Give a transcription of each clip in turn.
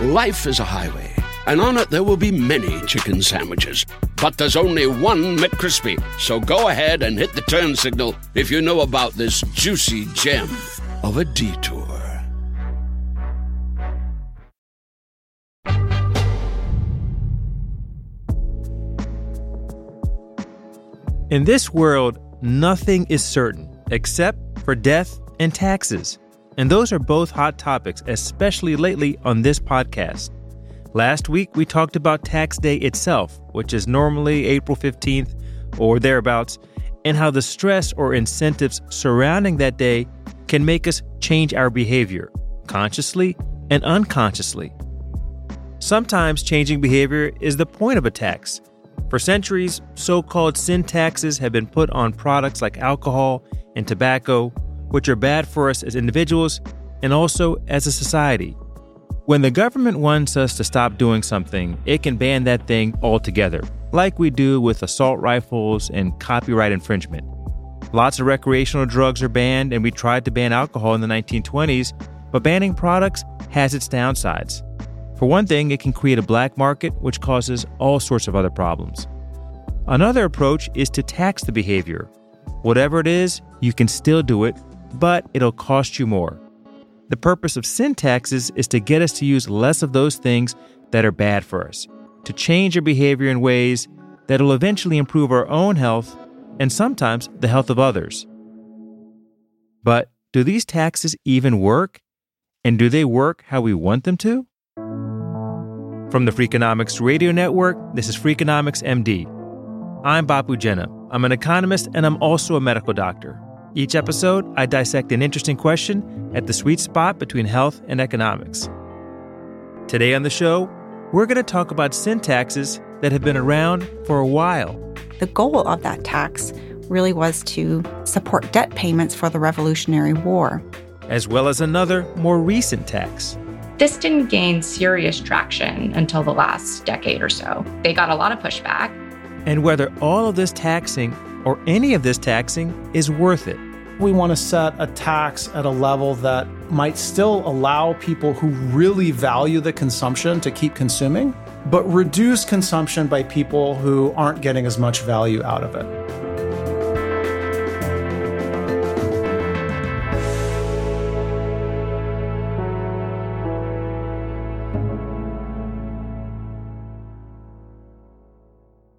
Life is a highway, and on it there will be many chicken sandwiches. But there's only one McCrispy. So go ahead and hit the turn signal if you know about this juicy gem of a detour. In this world, nothing is certain except for death and taxes. And those are both hot topics, especially lately on this podcast. Last week, we talked about tax day itself, which is normally April 15th or thereabouts, and how the stress or incentives surrounding that day can make us change our behavior, consciously and unconsciously. Sometimes changing behavior is the point of a tax. For centuries, so called sin taxes have been put on products like alcohol and tobacco, which are bad for us as individuals and also as a society. When the government wants us to stop doing something, it can ban that thing altogether, like we do with assault rifles and copyright infringement. Lots of recreational drugs are banned, and we tried to ban alcohol in the 1920s, but banning products has its downsides. For one thing, it can create a black market, which causes all sorts of other problems. Another approach is to tax the behavior. Whatever it is, you can still do it, but it'll cost you more. The purpose of sin taxes is to get us to use less of those things that are bad for us, to change our behavior in ways that'll eventually improve our own health and sometimes the health of others. But do these taxes even work? And do they work how we want them to? From the Freakonomics Radio Network, this is Freakonomics MD. I'm Bapu Jena. I'm an economist and I'm also a medical doctor. Each episode, I dissect an interesting question at the sweet spot between health and economics. Today on the show, we're going to talk about sin taxes that have been around for a while. The goal of that tax really was to support debt payments for the Revolutionary War, as well as another, more recent tax this didn't gain serious traction until the last decade or so. They got a lot of pushback. And whether all of this taxing or any of this taxing is worth it. We want to set a tax at a level that might still allow people who really value the consumption to keep consuming, but reduce consumption by people who aren't getting as much value out of it.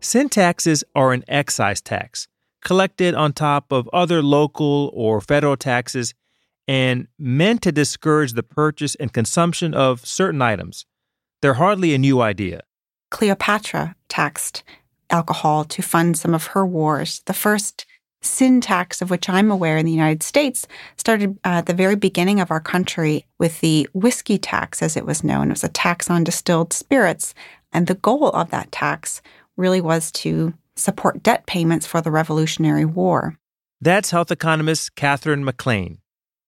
Sin taxes are an excise tax collected on top of other local or federal taxes and meant to discourage the purchase and consumption of certain items. They're hardly a new idea. Cleopatra taxed alcohol to fund some of her wars. The first sin tax of which I'm aware in the United States started at the very beginning of our country with the whiskey tax, as it was known. It was a tax on distilled spirits. And the goal of that tax really was to support debt payments for the Revolutionary War. That's health economist Catherine Maclean.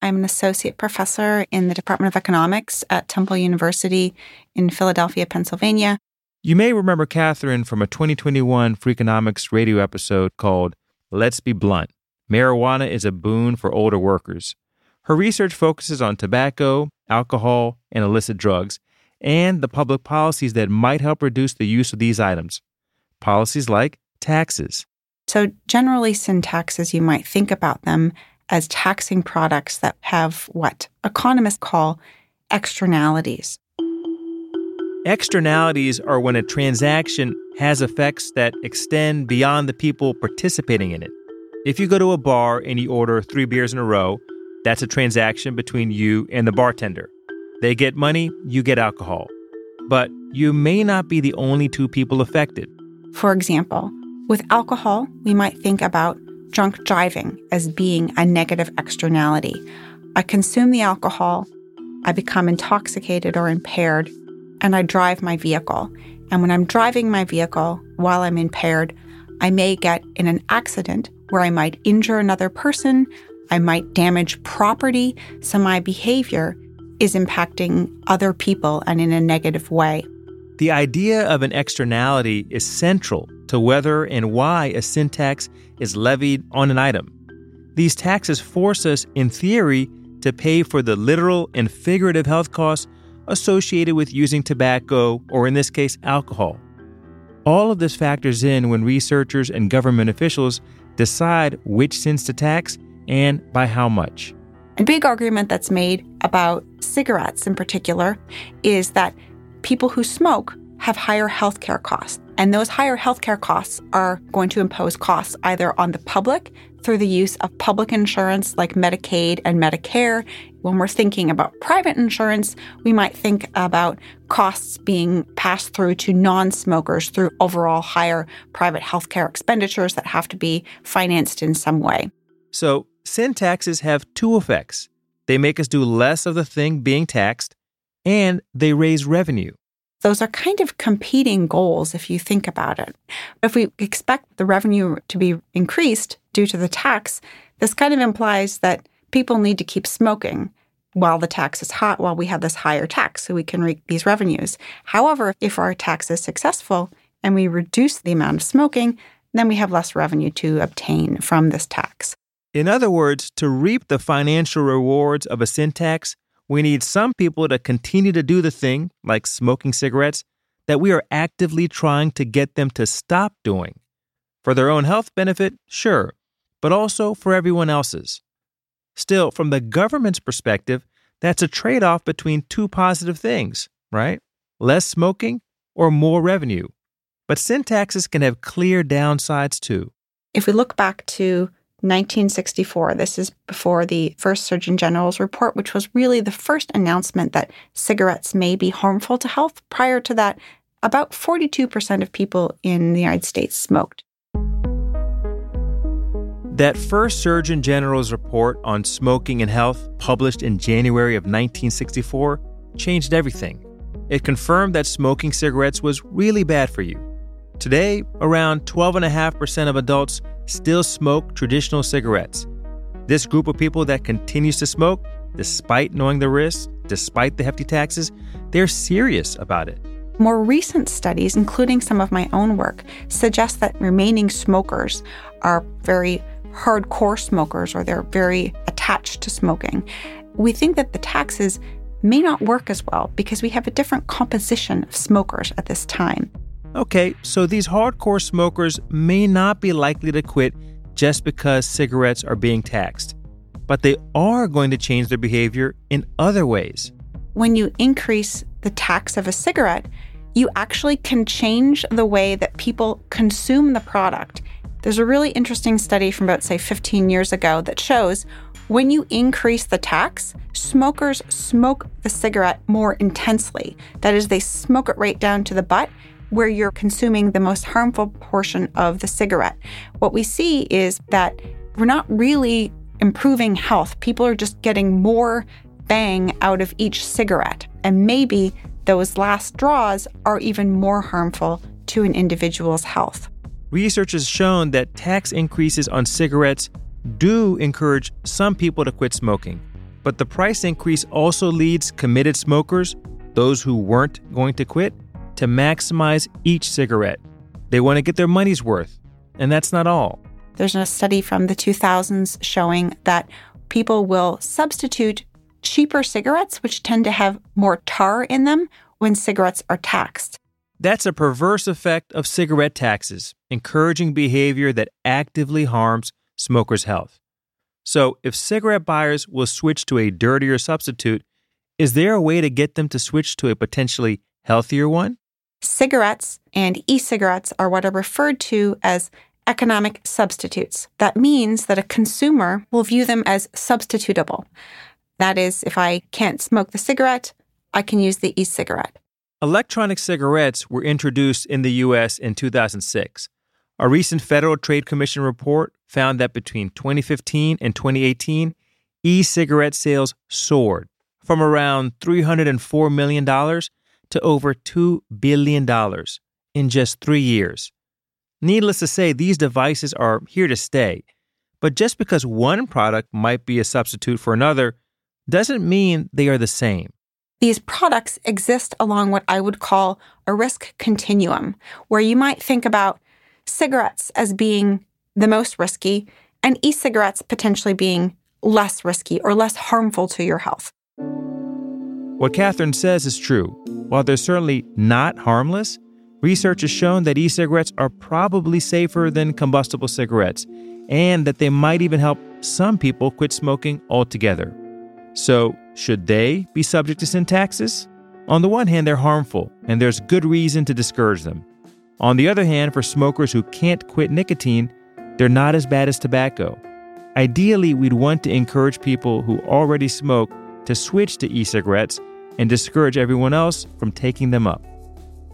I'm an associate professor in the Department of Economics at Temple University in Philadelphia, Pennsylvania. You may remember Catherine from a 2021 Freakonomics radio episode called Let's Be Blunt Marijuana is a Boon for Older Workers. Her research focuses on tobacco, alcohol, and illicit drugs, and the public policies that might help reduce the use of these items policies like taxes. So, generally, sin taxes, you might think about them as taxing products that have what economists call externalities. Externalities are when a transaction has effects that extend beyond the people participating in it. If you go to a bar and you order three beers in a row, that's a transaction between you and the bartender. They get money, you get alcohol. But you may not be the only two people affected. For example, with alcohol, we might think about drunk driving as being a negative externality. I consume the alcohol, I become intoxicated or impaired, and I drive my vehicle. And when I'm driving my vehicle while I'm impaired, I may get in an accident where I might injure another person, I might damage property. So my behavior is impacting other people and in a negative way. The idea of an externality is central to whether and why a sin tax is levied on an item. These taxes force us, in theory, to pay for the literal and figurative health costs associated with using tobacco, or in this case, alcohol. All of this factors in when researchers and government officials decide which sins to tax and by how much. A big argument that's made about cigarettes in particular is that people who smoke have higher healthcare costs. And those higher healthcare costs are going to impose costs either on the public through the use of public insurance like Medicaid and Medicare. When we're thinking about private insurance, we might think about costs being passed through to non smokers through overall higher private healthcare expenditures that have to be financed in some way. So, sin taxes have two effects they make us do less of the thing being taxed, and they raise revenue. Those are kind of competing goals if you think about it. If we expect the revenue to be increased due to the tax, this kind of implies that people need to keep smoking while the tax is hot, while we have this higher tax so we can reap these revenues. However, if our tax is successful and we reduce the amount of smoking, then we have less revenue to obtain from this tax. In other words, to reap the financial rewards of a sin tax, we need some people to continue to do the thing, like smoking cigarettes, that we are actively trying to get them to stop doing. For their own health benefit, sure, but also for everyone else's. Still, from the government's perspective, that's a trade off between two positive things, right? Less smoking or more revenue. But sin taxes can have clear downsides too. If we look back to 1964. This is before the first Surgeon General's report, which was really the first announcement that cigarettes may be harmful to health. Prior to that, about 42% of people in the United States smoked. That first Surgeon General's report on smoking and health, published in January of 1964, changed everything. It confirmed that smoking cigarettes was really bad for you. Today, around 12.5% of adults still smoke traditional cigarettes. This group of people that continues to smoke, despite knowing the risks, despite the hefty taxes, they're serious about it. More recent studies, including some of my own work, suggest that remaining smokers are very hardcore smokers or they're very attached to smoking. We think that the taxes may not work as well because we have a different composition of smokers at this time. Okay, so these hardcore smokers may not be likely to quit just because cigarettes are being taxed, but they are going to change their behavior in other ways. When you increase the tax of a cigarette, you actually can change the way that people consume the product. There's a really interesting study from about, say, 15 years ago that shows when you increase the tax, smokers smoke the cigarette more intensely. That is, they smoke it right down to the butt where you're consuming the most harmful portion of the cigarette. What we see is that we're not really improving health. People are just getting more bang out of each cigarette. And maybe those last draws are even more harmful to an individual's health. Research has shown that tax increases on cigarettes do encourage some people to quit smoking. But the price increase also leads committed smokers, those who weren't going to quit, to maximize each cigarette. They want to get their money's worth. And that's not all. There's a study from the 2000s showing that people will substitute cheaper cigarettes, which tend to have more tar in them, when cigarettes are taxed. That's a perverse effect of cigarette taxes, encouraging behavior that actively harms smokers' health. So, if cigarette buyers will switch to a dirtier substitute, is there a way to get them to switch to a potentially healthier one? Cigarettes and e cigarettes are what are referred to as economic substitutes. That means that a consumer will view them as substitutable. That is, if I can't smoke the cigarette, I can use the e cigarette. Electronic cigarettes were introduced in the U.S. in 2006. A recent Federal Trade Commission report found that between 2015 and 2018, e cigarette sales soared from around $304 million to over $2 billion in just three years. Needless to say, these devices are here to stay. But just because one product might be a substitute for another doesn't mean they are the same. These products exist along what I would call a risk continuum, where you might think about cigarettes as being the most risky and e cigarettes potentially being less risky or less harmful to your health. What Catherine says is true. While they're certainly not harmless, research has shown that e cigarettes are probably safer than combustible cigarettes and that they might even help some people quit smoking altogether. So, should they be subject to sin taxes? On the one hand, they're harmful, and there's good reason to discourage them. On the other hand, for smokers who can't quit nicotine, they're not as bad as tobacco. Ideally, we'd want to encourage people who already smoke to switch to e cigarettes and discourage everyone else from taking them up.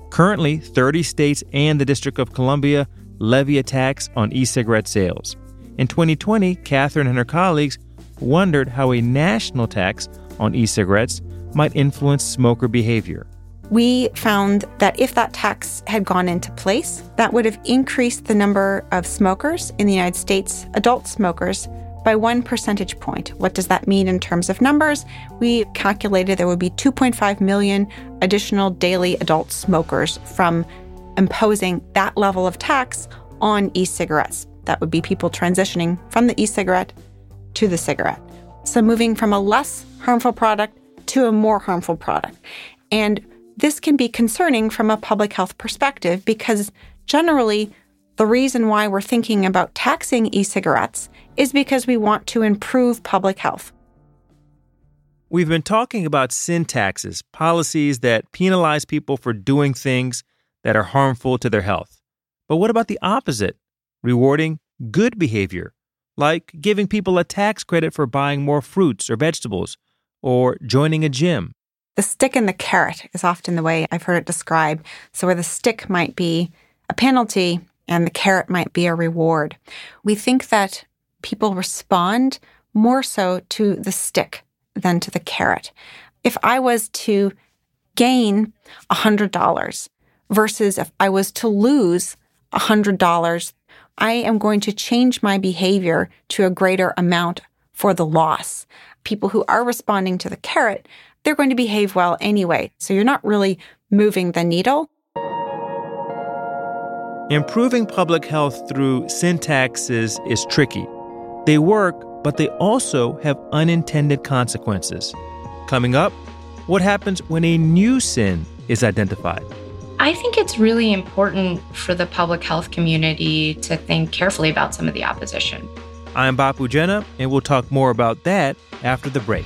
Currently, 30 states and the District of Columbia levy a tax on e cigarette sales. In 2020, Catherine and her colleagues wondered how a national tax on e cigarettes might influence smoker behavior. We found that if that tax had gone into place, that would have increased the number of smokers in the United States, adult smokers, by one percentage point. What does that mean in terms of numbers? We calculated there would be 2.5 million additional daily adult smokers from imposing that level of tax on e cigarettes. That would be people transitioning from the e cigarette to the cigarette. So moving from a less harmful product to a more harmful product. And this can be concerning from a public health perspective because generally the reason why we're thinking about taxing e cigarettes is because we want to improve public health. We've been talking about sin taxes, policies that penalize people for doing things that are harmful to their health. But what about the opposite? Rewarding good behavior, like giving people a tax credit for buying more fruits or vegetables, or joining a gym. The stick and the carrot is often the way I've heard it described. So, where the stick might be a penalty and the carrot might be a reward. We think that people respond more so to the stick than to the carrot. If I was to gain $100 versus if I was to lose $100, I am going to change my behavior to a greater amount for the loss. People who are responding to the carrot, they're going to behave well anyway. So you're not really moving the needle. Improving public health through sin taxes is tricky. They work, but they also have unintended consequences. Coming up, what happens when a new sin is identified? I think it's really important for the public health community to think carefully about some of the opposition. I'm Bapu Jena, and we'll talk more about that after the break.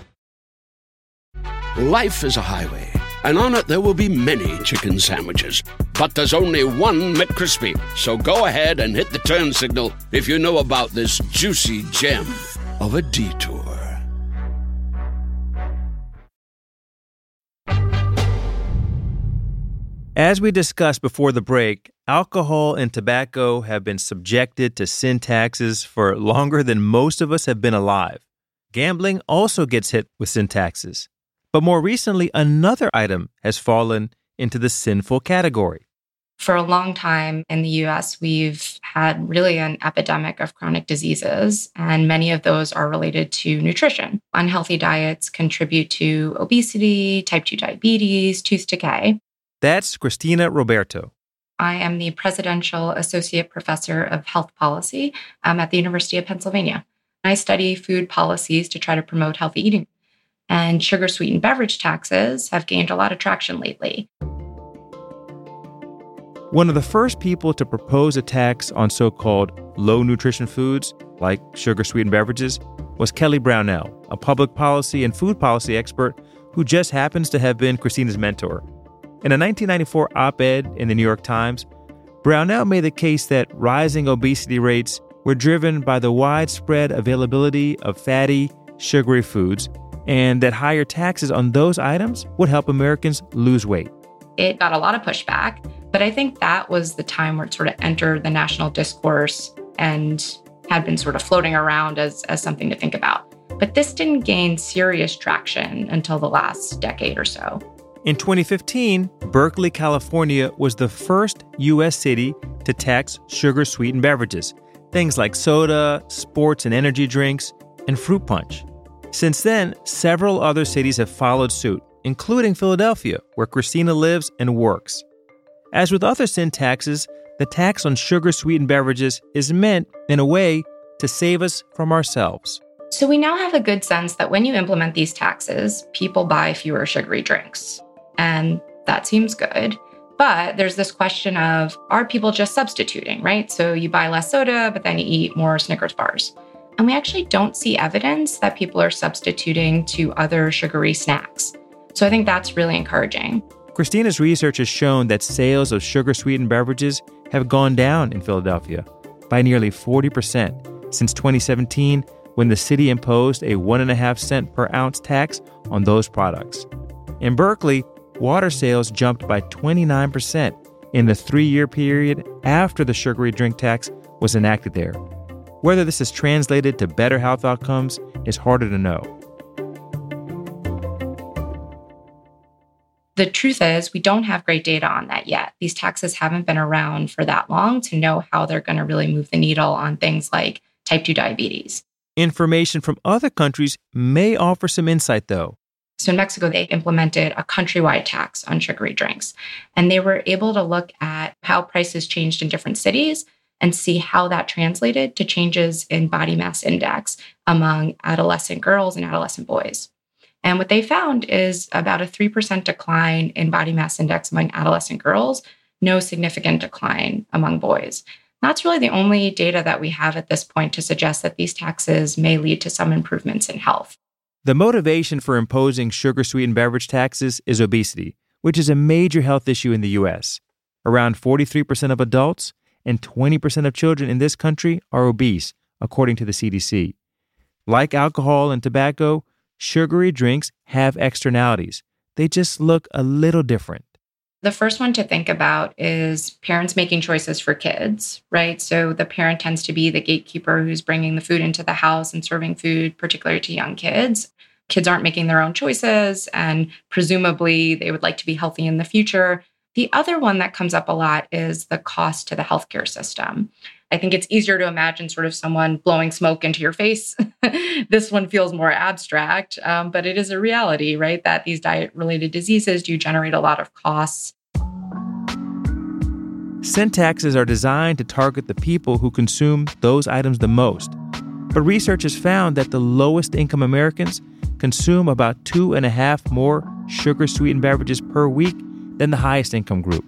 Life is a highway, and on it there will be many chicken sandwiches. But there's only one McCrispy. So go ahead and hit the turn signal if you know about this juicy gem of a detour. As we discussed before the break, alcohol and tobacco have been subjected to sin taxes for longer than most of us have been alive. Gambling also gets hit with sin taxes. But more recently, another item has fallen into the sinful category For a long time in the US, we've had really an epidemic of chronic diseases, and many of those are related to nutrition. Unhealthy diets contribute to obesity, type 2 diabetes, tooth decay. That's Christina Roberto. I am the Presidential Associate Professor of Health Policy um, at the University of Pennsylvania. I study food policies to try to promote healthy eating. And sugar sweetened beverage taxes have gained a lot of traction lately. One of the first people to propose a tax on so called low nutrition foods, like sugar sweetened beverages, was Kelly Brownell, a public policy and food policy expert who just happens to have been Christina's mentor. In a 1994 op ed in the New York Times, Brownell made the case that rising obesity rates were driven by the widespread availability of fatty, sugary foods, and that higher taxes on those items would help Americans lose weight. It got a lot of pushback, but I think that was the time where it sort of entered the national discourse and had been sort of floating around as, as something to think about. But this didn't gain serious traction until the last decade or so. In 2015, Berkeley, California was the first U.S. city to tax sugar sweetened beverages, things like soda, sports and energy drinks, and fruit punch. Since then, several other cities have followed suit, including Philadelphia, where Christina lives and works. As with other sin taxes, the tax on sugar sweetened beverages is meant, in a way, to save us from ourselves. So we now have a good sense that when you implement these taxes, people buy fewer sugary drinks. And that seems good. But there's this question of are people just substituting, right? So you buy less soda, but then you eat more Snickers bars. And we actually don't see evidence that people are substituting to other sugary snacks. So I think that's really encouraging. Christina's research has shown that sales of sugar sweetened beverages have gone down in Philadelphia by nearly 40% since 2017 when the city imposed a one and a half cent per ounce tax on those products. In Berkeley, water sales jumped by 29% in the three year period after the sugary drink tax was enacted there. Whether this is translated to better health outcomes is harder to know. The truth is, we don't have great data on that yet. These taxes haven't been around for that long to know how they're going to really move the needle on things like type 2 diabetes. Information from other countries may offer some insight, though. So in Mexico, they implemented a countrywide tax on sugary drinks, and they were able to look at how prices changed in different cities and see how that translated to changes in body mass index among adolescent girls and adolescent boys. And what they found is about a 3% decline in body mass index among adolescent girls, no significant decline among boys. That's really the only data that we have at this point to suggest that these taxes may lead to some improvements in health. The motivation for imposing sugar sweetened beverage taxes is obesity, which is a major health issue in the U.S. Around 43% of adults and 20% of children in this country are obese, according to the CDC. Like alcohol and tobacco, sugary drinks have externalities. They just look a little different. The first one to think about is parents making choices for kids, right? So the parent tends to be the gatekeeper who's bringing the food into the house and serving food, particularly to young kids. Kids aren't making their own choices, and presumably they would like to be healthy in the future. The other one that comes up a lot is the cost to the healthcare system. I think it's easier to imagine sort of someone blowing smoke into your face. this one feels more abstract, um, but it is a reality, right? That these diet related diseases do generate a lot of costs. Sin taxes are designed to target the people who consume those items the most. But research has found that the lowest income Americans consume about two and a half more sugar sweetened beverages per week than the highest income group.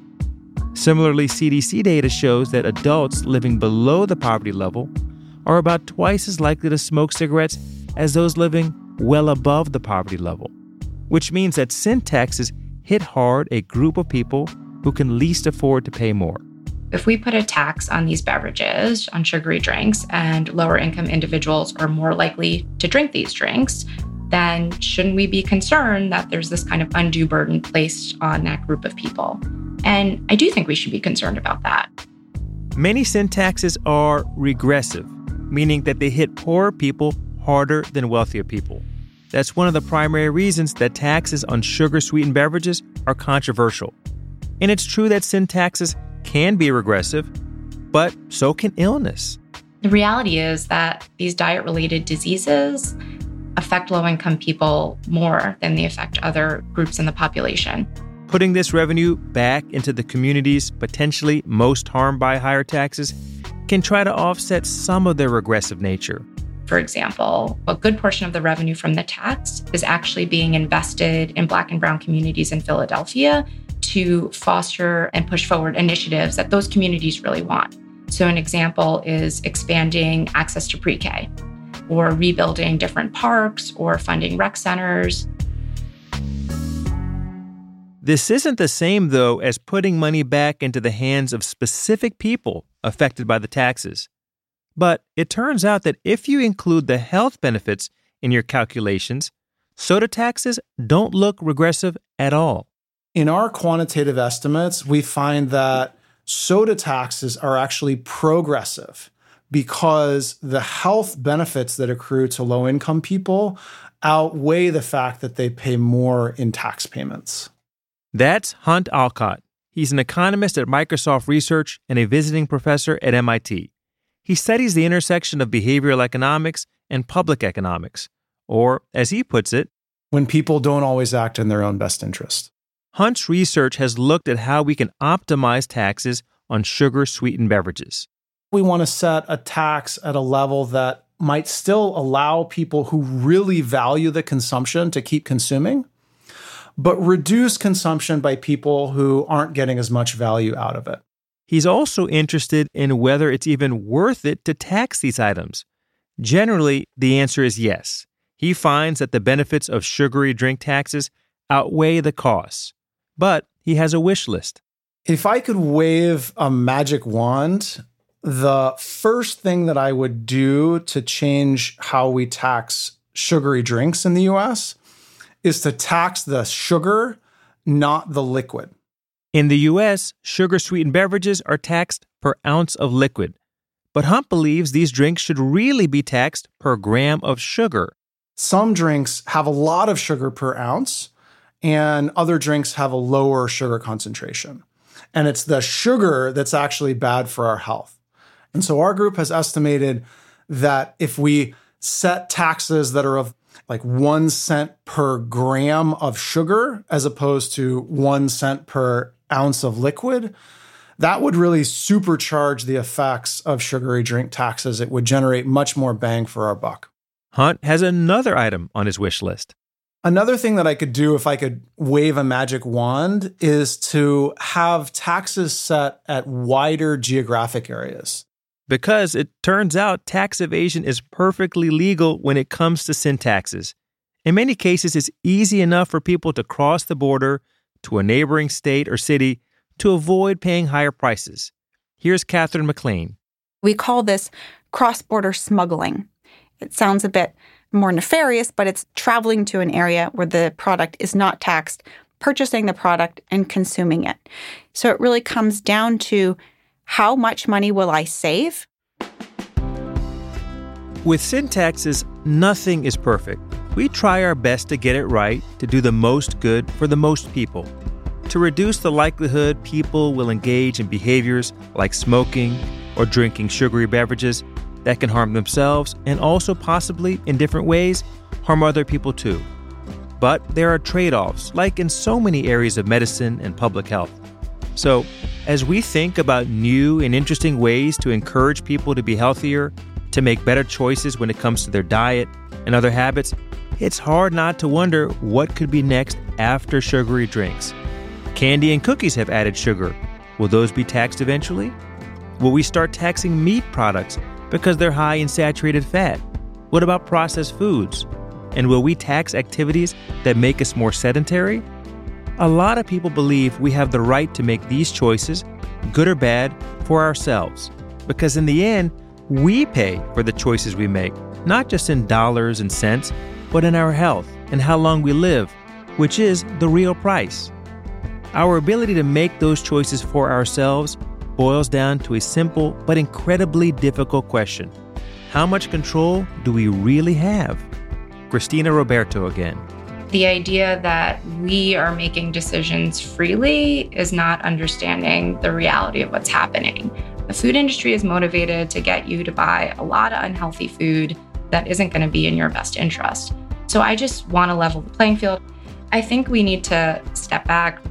Similarly, CDC data shows that adults living below the poverty level are about twice as likely to smoke cigarettes as those living well above the poverty level, which means that sin taxes hit hard a group of people who can least afford to pay more. If we put a tax on these beverages, on sugary drinks, and lower income individuals are more likely to drink these drinks, then shouldn't we be concerned that there's this kind of undue burden placed on that group of people? And I do think we should be concerned about that. Many sin taxes are regressive, meaning that they hit poorer people harder than wealthier people. That's one of the primary reasons that taxes on sugar sweetened beverages are controversial. And it's true that sin taxes can be regressive, but so can illness. The reality is that these diet related diseases affect low income people more than they affect other groups in the population. Putting this revenue back into the communities potentially most harmed by higher taxes can try to offset some of their regressive nature. For example, a good portion of the revenue from the tax is actually being invested in Black and Brown communities in Philadelphia to foster and push forward initiatives that those communities really want. So, an example is expanding access to pre K or rebuilding different parks or funding rec centers. This isn't the same, though, as putting money back into the hands of specific people affected by the taxes. But it turns out that if you include the health benefits in your calculations, soda taxes don't look regressive at all. In our quantitative estimates, we find that soda taxes are actually progressive because the health benefits that accrue to low income people outweigh the fact that they pay more in tax payments. That's Hunt Allcott. He's an economist at Microsoft Research and a visiting professor at MIT. He studies the intersection of behavioral economics and public economics, or, as he puts it, when people don't always act in their own best interest. Hunt's research has looked at how we can optimize taxes on sugar sweetened beverages we want to set a tax at a level that might still allow people who really value the consumption to keep consuming, but reduce consumption by people who aren't getting as much value out of it. He's also interested in whether it's even worth it to tax these items. Generally, the answer is yes. He finds that the benefits of sugary drink taxes outweigh the costs. But he has a wish list. If I could wave a magic wand, the first thing that I would do to change how we tax sugary drinks in the US is to tax the sugar, not the liquid. In the US, sugar sweetened beverages are taxed per ounce of liquid. But Hunt believes these drinks should really be taxed per gram of sugar. Some drinks have a lot of sugar per ounce, and other drinks have a lower sugar concentration. And it's the sugar that's actually bad for our health. And so our group has estimated that if we set taxes that are of like one cent per gram of sugar as opposed to one cent per ounce of liquid, that would really supercharge the effects of sugary drink taxes. It would generate much more bang for our buck. Hunt has another item on his wish list. Another thing that I could do if I could wave a magic wand is to have taxes set at wider geographic areas because it turns out tax evasion is perfectly legal when it comes to sin taxes. In many cases, it's easy enough for people to cross the border to a neighboring state or city to avoid paying higher prices. Here's Catherine Maclean. We call this cross border smuggling. It sounds a bit more nefarious, but it's traveling to an area where the product is not taxed, purchasing the product, and consuming it. So it really comes down to how much money will I save? With sin taxes, nothing is perfect. We try our best to get it right, to do the most good for the most people, to reduce the likelihood people will engage in behaviors like smoking or drinking sugary beverages that can harm themselves and also possibly, in different ways, harm other people too. But there are trade offs, like in so many areas of medicine and public health. So, as we think about new and interesting ways to encourage people to be healthier, to make better choices when it comes to their diet and other habits, it's hard not to wonder what could be next after sugary drinks. Candy and cookies have added sugar. Will those be taxed eventually? Will we start taxing meat products because they're high in saturated fat? What about processed foods? And will we tax activities that make us more sedentary? A lot of people believe we have the right to make these choices, good or bad, for ourselves. Because in the end, we pay for the choices we make, not just in dollars and cents, but in our health and how long we live, which is the real price. Our ability to make those choices for ourselves boils down to a simple but incredibly difficult question How much control do we really have? Christina Roberto again. The idea that we are making decisions freely is not understanding the reality of what's happening. The food industry is motivated to get you to buy a lot of unhealthy food that isn't going to be in your best interest. So I just want to level the playing field. I think we need to step back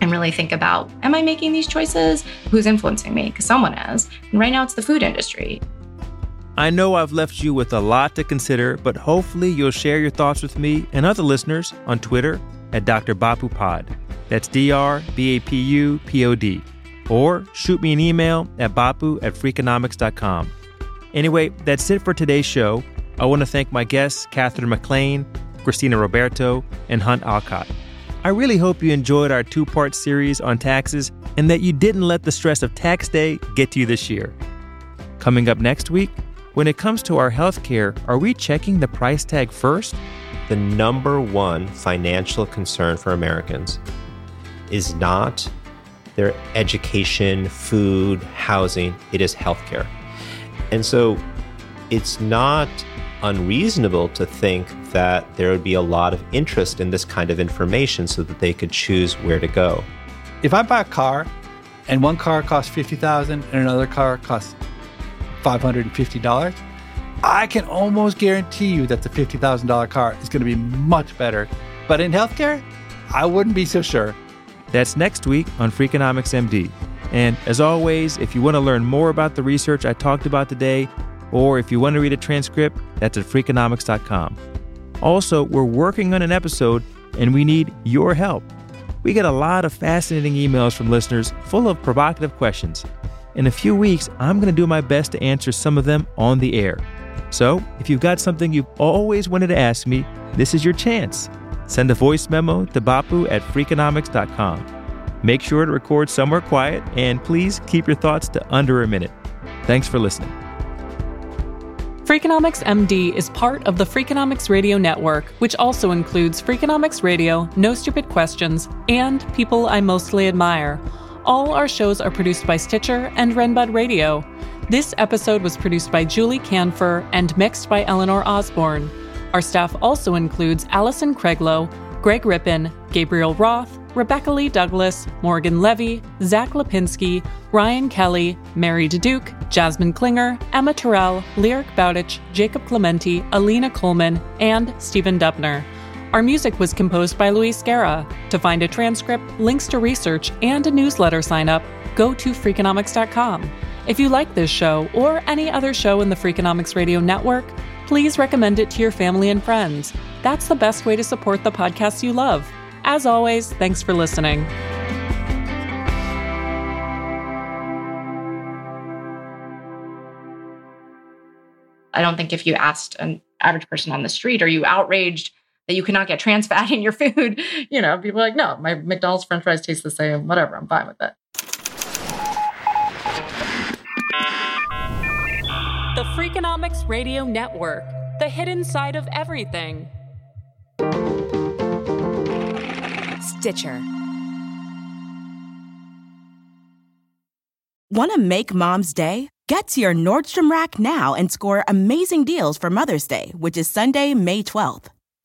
and really think about am I making these choices? Who's influencing me? Because someone is. And right now it's the food industry. I know I've left you with a lot to consider, but hopefully you'll share your thoughts with me and other listeners on Twitter at Dr. Bapu Pod. That's D R B A P U P O D. Or shoot me an email at bapu at freakonomics.com. Anyway, that's it for today's show. I want to thank my guests, Catherine Maclean, Christina Roberto, and Hunt Allcott. I really hope you enjoyed our two part series on taxes and that you didn't let the stress of tax day get to you this year. Coming up next week, when it comes to our healthcare, are we checking the price tag first? The number one financial concern for Americans is not their education, food, housing, it is healthcare. And so it's not unreasonable to think that there would be a lot of interest in this kind of information so that they could choose where to go. If I buy a car and one car costs 50,000 and another car costs $550, I can almost guarantee you that the $50,000 car is going to be much better. But in healthcare, I wouldn't be so sure. That's next week on Freakonomics MD. And as always, if you want to learn more about the research I talked about today, or if you want to read a transcript, that's at freakonomics.com. Also, we're working on an episode and we need your help. We get a lot of fascinating emails from listeners full of provocative questions. In a few weeks, I'm going to do my best to answer some of them on the air. So, if you've got something you've always wanted to ask me, this is your chance. Send a voice memo to bapu at freakonomics.com. Make sure to record somewhere quiet and please keep your thoughts to under a minute. Thanks for listening. Freakonomics MD is part of the Freakonomics Radio Network, which also includes Freakonomics Radio, No Stupid Questions, and People I Mostly Admire. All our shows are produced by Stitcher and Renbud Radio. This episode was produced by Julie Kanfer and mixed by Eleanor Osborne. Our staff also includes Allison Craiglow, Greg Rippin, Gabriel Roth, Rebecca Lee Douglas, Morgan Levy, Zack Lapinski, Ryan Kelly, Mary Duke, Jasmine Klinger, Emma Tyrrell, Lyric Bowditch, Jacob Clemente, Alina Kulman, and Stephen Dubner. Our music was composed by Luis Guerra. To find a transcript, links to research, and a newsletter sign up, go to Freakonomics.com. If you like this show or any other show in the Freakonomics Radio Network, please recommend it to your family and friends. That's the best way to support the podcasts you love. As always, thanks for listening. I don't think if you asked an average person on the street, are you outraged that you cannot get trans fat in your food? You know, people are like, no, my McDonald's french fries taste the same, whatever, I'm fine with it. The Freakonomics Radio Network, the hidden side of everything. Stitcher. Want to make mom's day? Get to your Nordstrom Rack now and score amazing deals for Mother's Day, which is Sunday, May 12th.